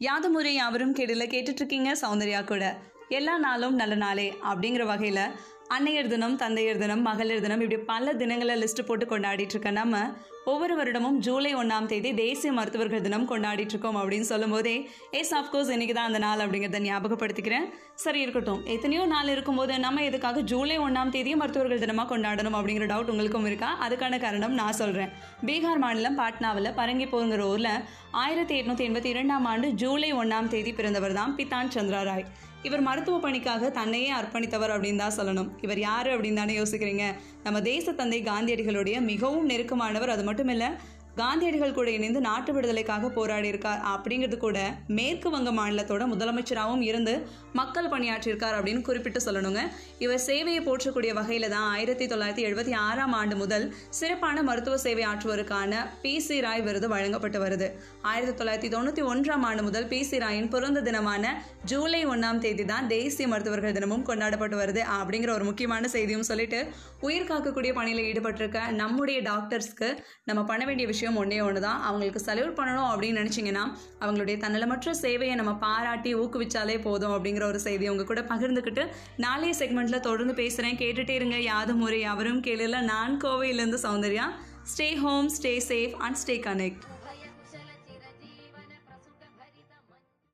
யாதுமுறை யாவரும் கேடல கேட்டுட்டு இருக்கீங்க சௌந்தர்யா கூட. எல்லா நாளும் நல்ல நாளே அப்படிங்கிற வகையில் அன்னையர் தினம் தந்தையர் தினம் மகளிர் தினம் இப்படி பல தினங்களை லிஸ்ட் போட்டு கொண்டாடிட்டு இருக்க நம்ம ஒவ்வொரு வருடமும் ஜூலை ஒன்றாம் தேதி தேசிய மருத்துவர்கள் தினம் கொண்டாடிட்டு இருக்கோம் அப்படின்னு சொல்லும் போதே எஸ் ஆஃப்கோர்ஸ் இன்னைக்கு தான் அந்த நாள் அப்படிங்கிறத ஞாபகப்படுத்திக்கிறேன். சரி இருக்கட்டும். எத்தனையோ நாள் இருக்கும்போது நம்ம எதுக்காக ஜூலை ஒன்றாம் தேதியும் மருத்துவர்கள் தினமாக கொண்டாடணும் அப்படிங்கிற டவுட் உங்களுக்கும் இருக்கா? அதுக்கான காரணம் நான் சொல்கிறேன் பீகார் மாநிலம் பாட்னாவில் பரங்கிப்பூருங்கிற ஊரில் ஆயிரத்தி எட்நூற்றி எண்பத்தி இரண்டாம் ஆண்டு ஜூலை ஒன்றாம் தேதி பிறந்தவர் தான் பித்தான் சந்திரா ராய் இவர் மருத்துவ பணிக்காக தன்னையே அர்ப்பணித்தவர் அப்படின்னு தான் சொல்லணும். இவர் யார் அப்படின்னு தானே யோசிக்கிறீங்க? நம்ம தேச தந்தை காந்தியடிகளுடைய மிகவும் நெருக்கமானவர். அது மட்டும் இல்லை காந்தியடிகள் கூட இணைந்து நாட்டு விடுதலைக்காக போராடி இருக்கார் அப்படிங்கிறது கூட மேற்கு வங்க மாநிலத்தோட முதலமைச்சராகவும் இருந்து மக்கள் பணியாற்றியிருக்கார் அப்படின்னு குறிப்பிட்டு சொல்லணுங்க. இவர் சேவையை போற்றக்கூடிய வகையில தான் ஆயிரத்தி தொள்ளாயிரத்தி எழுபத்தி ஆறாம் ஆண்டு முதல் சிறப்பான மருத்துவ சேவை ஆற்றுவதற்கான பி சி ராய் விருது வழங்கப்பட்டு வருது. ஆயிரத்தி தொள்ளாயிரத்தி தொண்ணூற்றி ஒன்றாம் ஆண்டு முதல் பி சி ராயின் பிறந்த தினமான ஜூலை ஒன்றாம் தேதி தான் தேசிய மருத்துவர்கள் தினமும் கொண்டாடப்பட்டு வருது அப்படிங்கிற ஒரு முக்கியமான செய்தியும் சொல்லிட்டு உயிர் காக்கக்கூடிய பணியில் ஈடுபட்டிருக்க நம்முடைய டாக்டர்ஸ்க்கு நம்ம பண்ண வேண்டிய விஷயம் ஒன்றே ஒன்று தான் அவங்களுக்கு சல்யூட் பண்ணணும் அப்படின்னு நினச்சிங்கன்னா அவங்களுடைய தன்னலமற்ற சேவையை நம்ம பாராட்டி ஊக்குவிச்சாலே போதும் அப்படிங்கிற ஒரு செய்தியை உங்க கூட பகிர்ந்துக்கிட்டு நாளைய செக்மெண்ட்டில் தொடர்ந்து பேசுகிறேன் கேட்டுட்டே இருங்க. யாதும் முறை அவரும் கேளுல. நான் கோவையிலேருந்து Soundarya. Stay home stay safe and stay connect